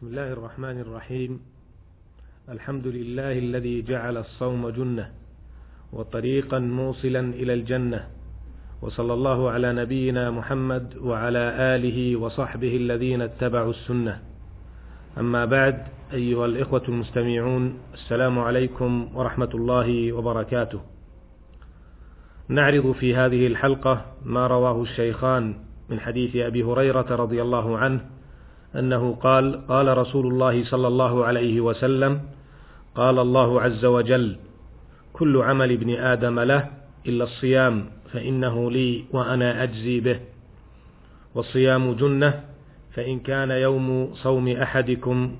بسم الله الرحمن الرحيم. الحمد لله الذي جعل الصوم جنة وطريقا موصلا إلى الجنة. وصلى الله على نبينا محمد وعلى آله وصحبه الذين اتبعوا السنة. أما بعد أيها الإخوة المستمعون السلام عليكم ورحمة الله وبركاته. نعرض في هذه الحلقة ما رواه الشيخان من حديث أبي هريرة رضي الله عنه أنه قال قال رسول الله صلى الله عليه وسلم قال الله عز وجل كل عمل ابن آدم له إلا الصيام فإنه لي وأنا أجزي به. والصيام جنة فإن كان يوم صوم أحدكم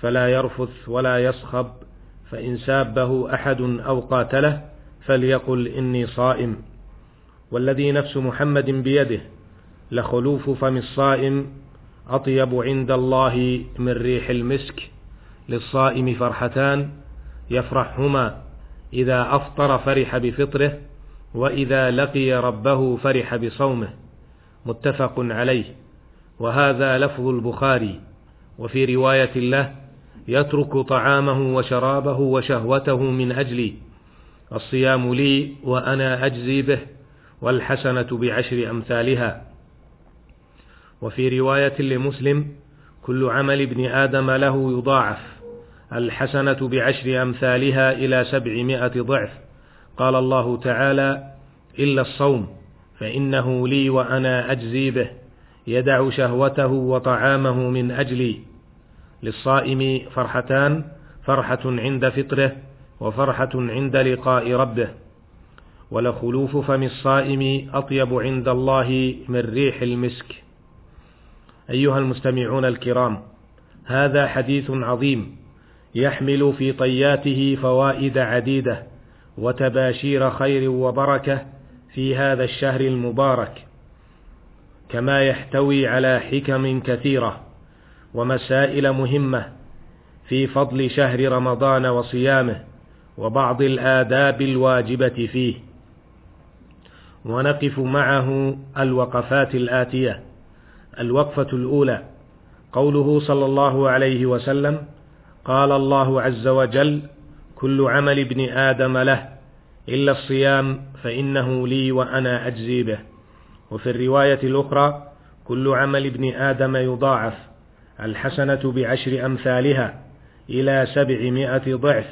فلا يرفث ولا يصخب فإن سابه أحد أو قاتله فليقل إني صائم. والذي نفس محمد بيده لخلوف فم الصائم أطيب عند الله من ريح المسك للصائم فرحتان يفرحهما إذا أفطر فرح بفطره وإذا لقي ربه فرح بصومه متفق عليه وهذا لفظ البخاري وفي رواية له يترك طعامه وشرابه وشهوته من أجلي الصيام لي وأنا أجزي به والحسنة بعشر أمثالها وفي رواية لمسلم كل عمل ابن آدم له يضاعف. الحسنة بعشر أمثالها إلى سبعمائة ضعف. قال الله تعالى إلا الصوم فإنه لي وأنا أجزي به. يدع شهوته وطعامه من أجلي. للصائم فرحتان فرحة عند فطره وفرحة عند لقاء ربه. ولخلوف فم الصائم أطيب عند الله من ريح المسك. أيها المستمعون الكرام هذا حديث عظيم يحمل في طياته فوائد عديدة وتباشير خير وبركة في هذا الشهر المبارك كما يحتوي على حكم كثيرة ومسائل مهمة في فضل شهر رمضان وصيامه وبعض الآداب الواجبة فيه. ونقف معه الوقفات الآتية. الوقفة الأولى. قوله صلى الله عليه وسلم قال الله عز وجل كل عمل ابن آدم له إلا الصيام فإنه لي وأنا أجزي به. وفي الرواية الأخرى كل عمل ابن آدم يضاعف الحسنة بعشر أمثالها إلى سبعمائة ضعف.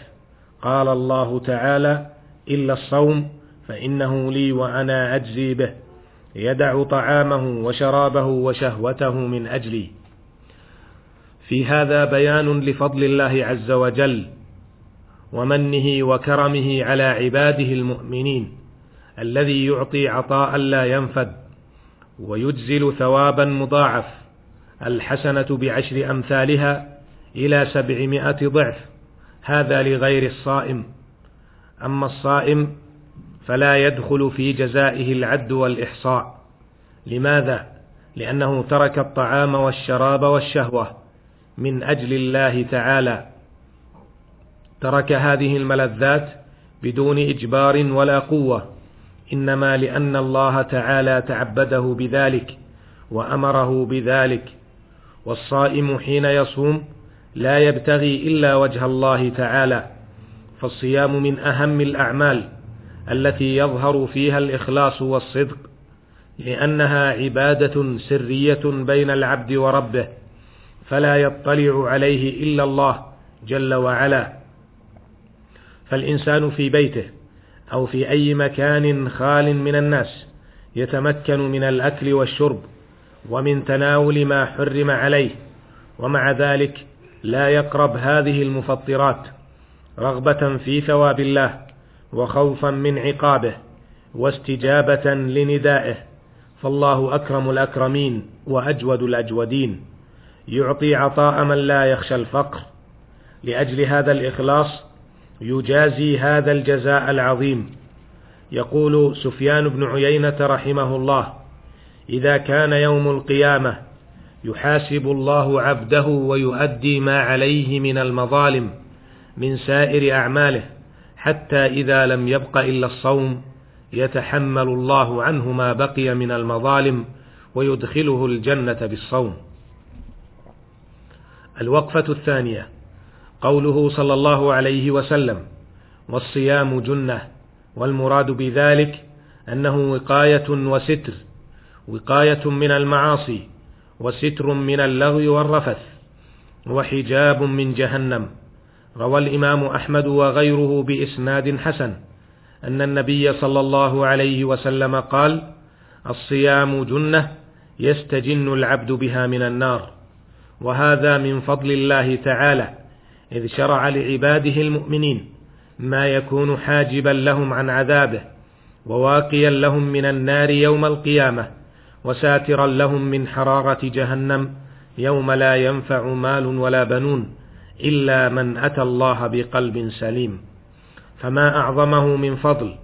قال الله تعالى إلا الصوم فإنه لي وأنا أجزي به. يدع طعامه وشرابه وشهوته من أجلي. في هذا بيان لفضل الله عز وجل ومنه وكرمه على عباده المؤمنين الذي يعطي عطاء لا ينفد ويجزل ثوابا مضاعف الحسنة بعشر أمثالها إلى سبعمائة ضعف. هذا لغير الصائم. أما الصائم فلا يدخل في جزائه العد والإحصاء. لماذا؟ لأنه ترك الطعام والشراب والشهوة من أجل الله تعالى. ترك هذه الملذات بدون إجبار ولا قوة إنما لأن الله تعالى تعبده بذلك وأمره بذلك. والصائم حين يصوم لا يبتغي إلا وجه الله تعالى فالصيام من أهم الأعمال. التي يظهر فيها الإخلاص والصدق لأنها عبادة سرية بين العبد وربه فلا يطلع عليه إلا الله جل وعلا. فالإنسان في بيته أو في أي مكان خال من الناس يتمكن من الأكل والشرب ومن تناول ما حرم عليه ومع ذلك لا يقرب هذه المفطرات رغبة في ثواب الله. وخوفا من عقابه واستجابة لندائه. فالله أكرم الأكرمين وأجود الأجودين. يعطي عطاء من لا يخشى الفقر. لأجل هذا الإخلاص يجازي هذا الجزاء العظيم. يقول سفيان بن عيينة رحمه الله إذا كان يوم القيامة يحاسب الله عبده ويؤدي ما عليه من المظالم من سائر أعماله. حتى إذا لم يبق إلا الصوم يتحمل الله عنه ما بقي من المظالم ويدخله الجنة بالصوم. الوقفة الثانية. قوله صلى الله عليه وسلم والصيام جنة والمراد بذلك أنه وقاية وستر وقاية من المعاصي وستر من اللغو والرفث وحجاب من جهنم. روى الإمام أحمد وغيره بإسناد حسن أن النبي صلى الله عليه وسلم قال الصيام جنة يستجن العبد بها من النار وهذا من فضل الله تعالى إذ شرع لعباده المؤمنين ما يكون حاجبا لهم عن عذابه وواقيا لهم من النار يوم القيامة وساترا لهم من حرارة جهنم يوم لا ينفع مال ولا بنون. إلا من أتى الله بقلب سليم. فما أعظمه من فضل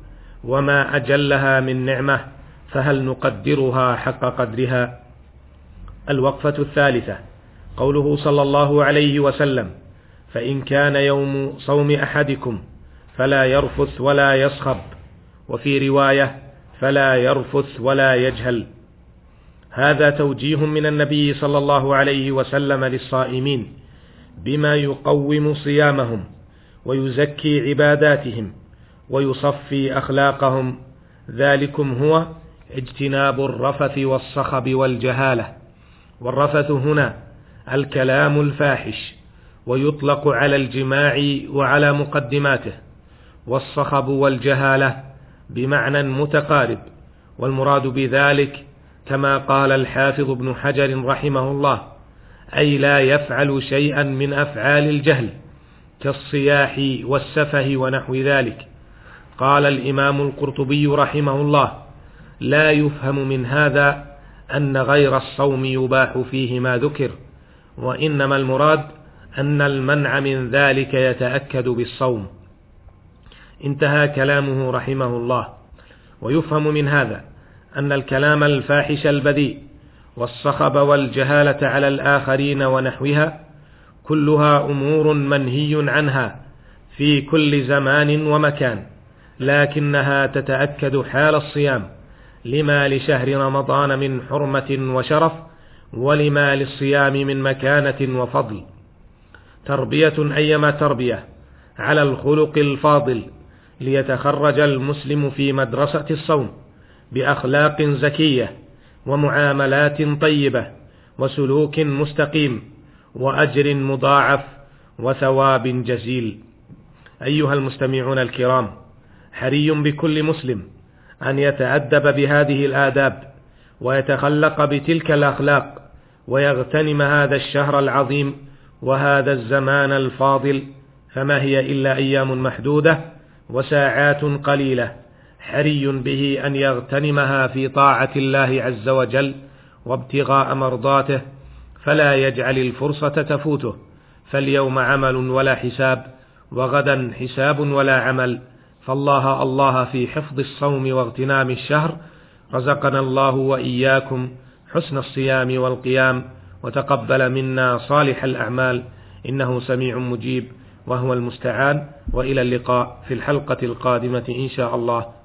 وما أجلها من نعمة فهل نقدرها حق قدرها؟ الوقفة الثالثة قوله صلى الله عليه وسلم فإن كان يوم صوم أحدكم فلا يرفث ولا يصخب وفي رواية فلا يرفث ولا يجهل. هذا توجيه من النبي صلى الله عليه وسلم للصائمين. بما يقوم صيامهم ويزكي عباداتهم ويصفي أخلاقهم. ذلكم هو اجتناب الرفث والصخب والجهالة. والرفث هنا الكلام الفاحش ويطلق على الجماع وعلى مقدماته. والصخب والجهالة بمعنى متقارب. والمراد بذلك كما قال الحافظ ابن حجر رحمه الله أي لا يفعل شيئا من أفعال الجهل كالصياح والسفه ونحو ذلك. قال الإمام القرطبي رحمه الله لا يفهم من هذا أن غير الصوم يباح فيه ما ذكر وإنما المراد أن المنع من ذلك يتأكد بالصوم. انتهى كلامه رحمه الله. ويفهم من هذا أن الكلام الفاحش البذيء والصخب والجهالة على الآخرين ونحوها كلها أمور منهي عنها في كل زمان ومكان لكنها تتأكد حال الصيام لما لشهر رمضان من حرمة وشرف ولما للصيام من مكانة وفضل. تربية أيما تربية على الخلق الفاضل ليتخرج المسلم في مدرسة الصوم بأخلاق زكية ومعاملات طيبة وسلوك مستقيم وأجر مضاعف وثواب جزيل. أيها المستمعون الكرام حري بكل مسلم أن يتأدب بهذه الآداب ويتخلق بتلك الأخلاق ويغتنم هذا الشهر العظيم وهذا الزمان الفاضل فما هي إلا أيام محدودة وساعات قليلة حري به أن يغتنمها في طاعة الله عز وجل وابتغاء مرضاته فلا يجعل الفرصة تفوته. فاليوم عمل ولا حساب وغدا حساب ولا عمل. فالله الله في حفظ الصوم واغتنام الشهر. رزقنا الله وإياكم حسن الصيام والقيام وتقبل منا صالح الأعمال. إنه سميع مجيب وهو المستعان. وإلى اللقاء في الحلقة القادمة إن شاء الله.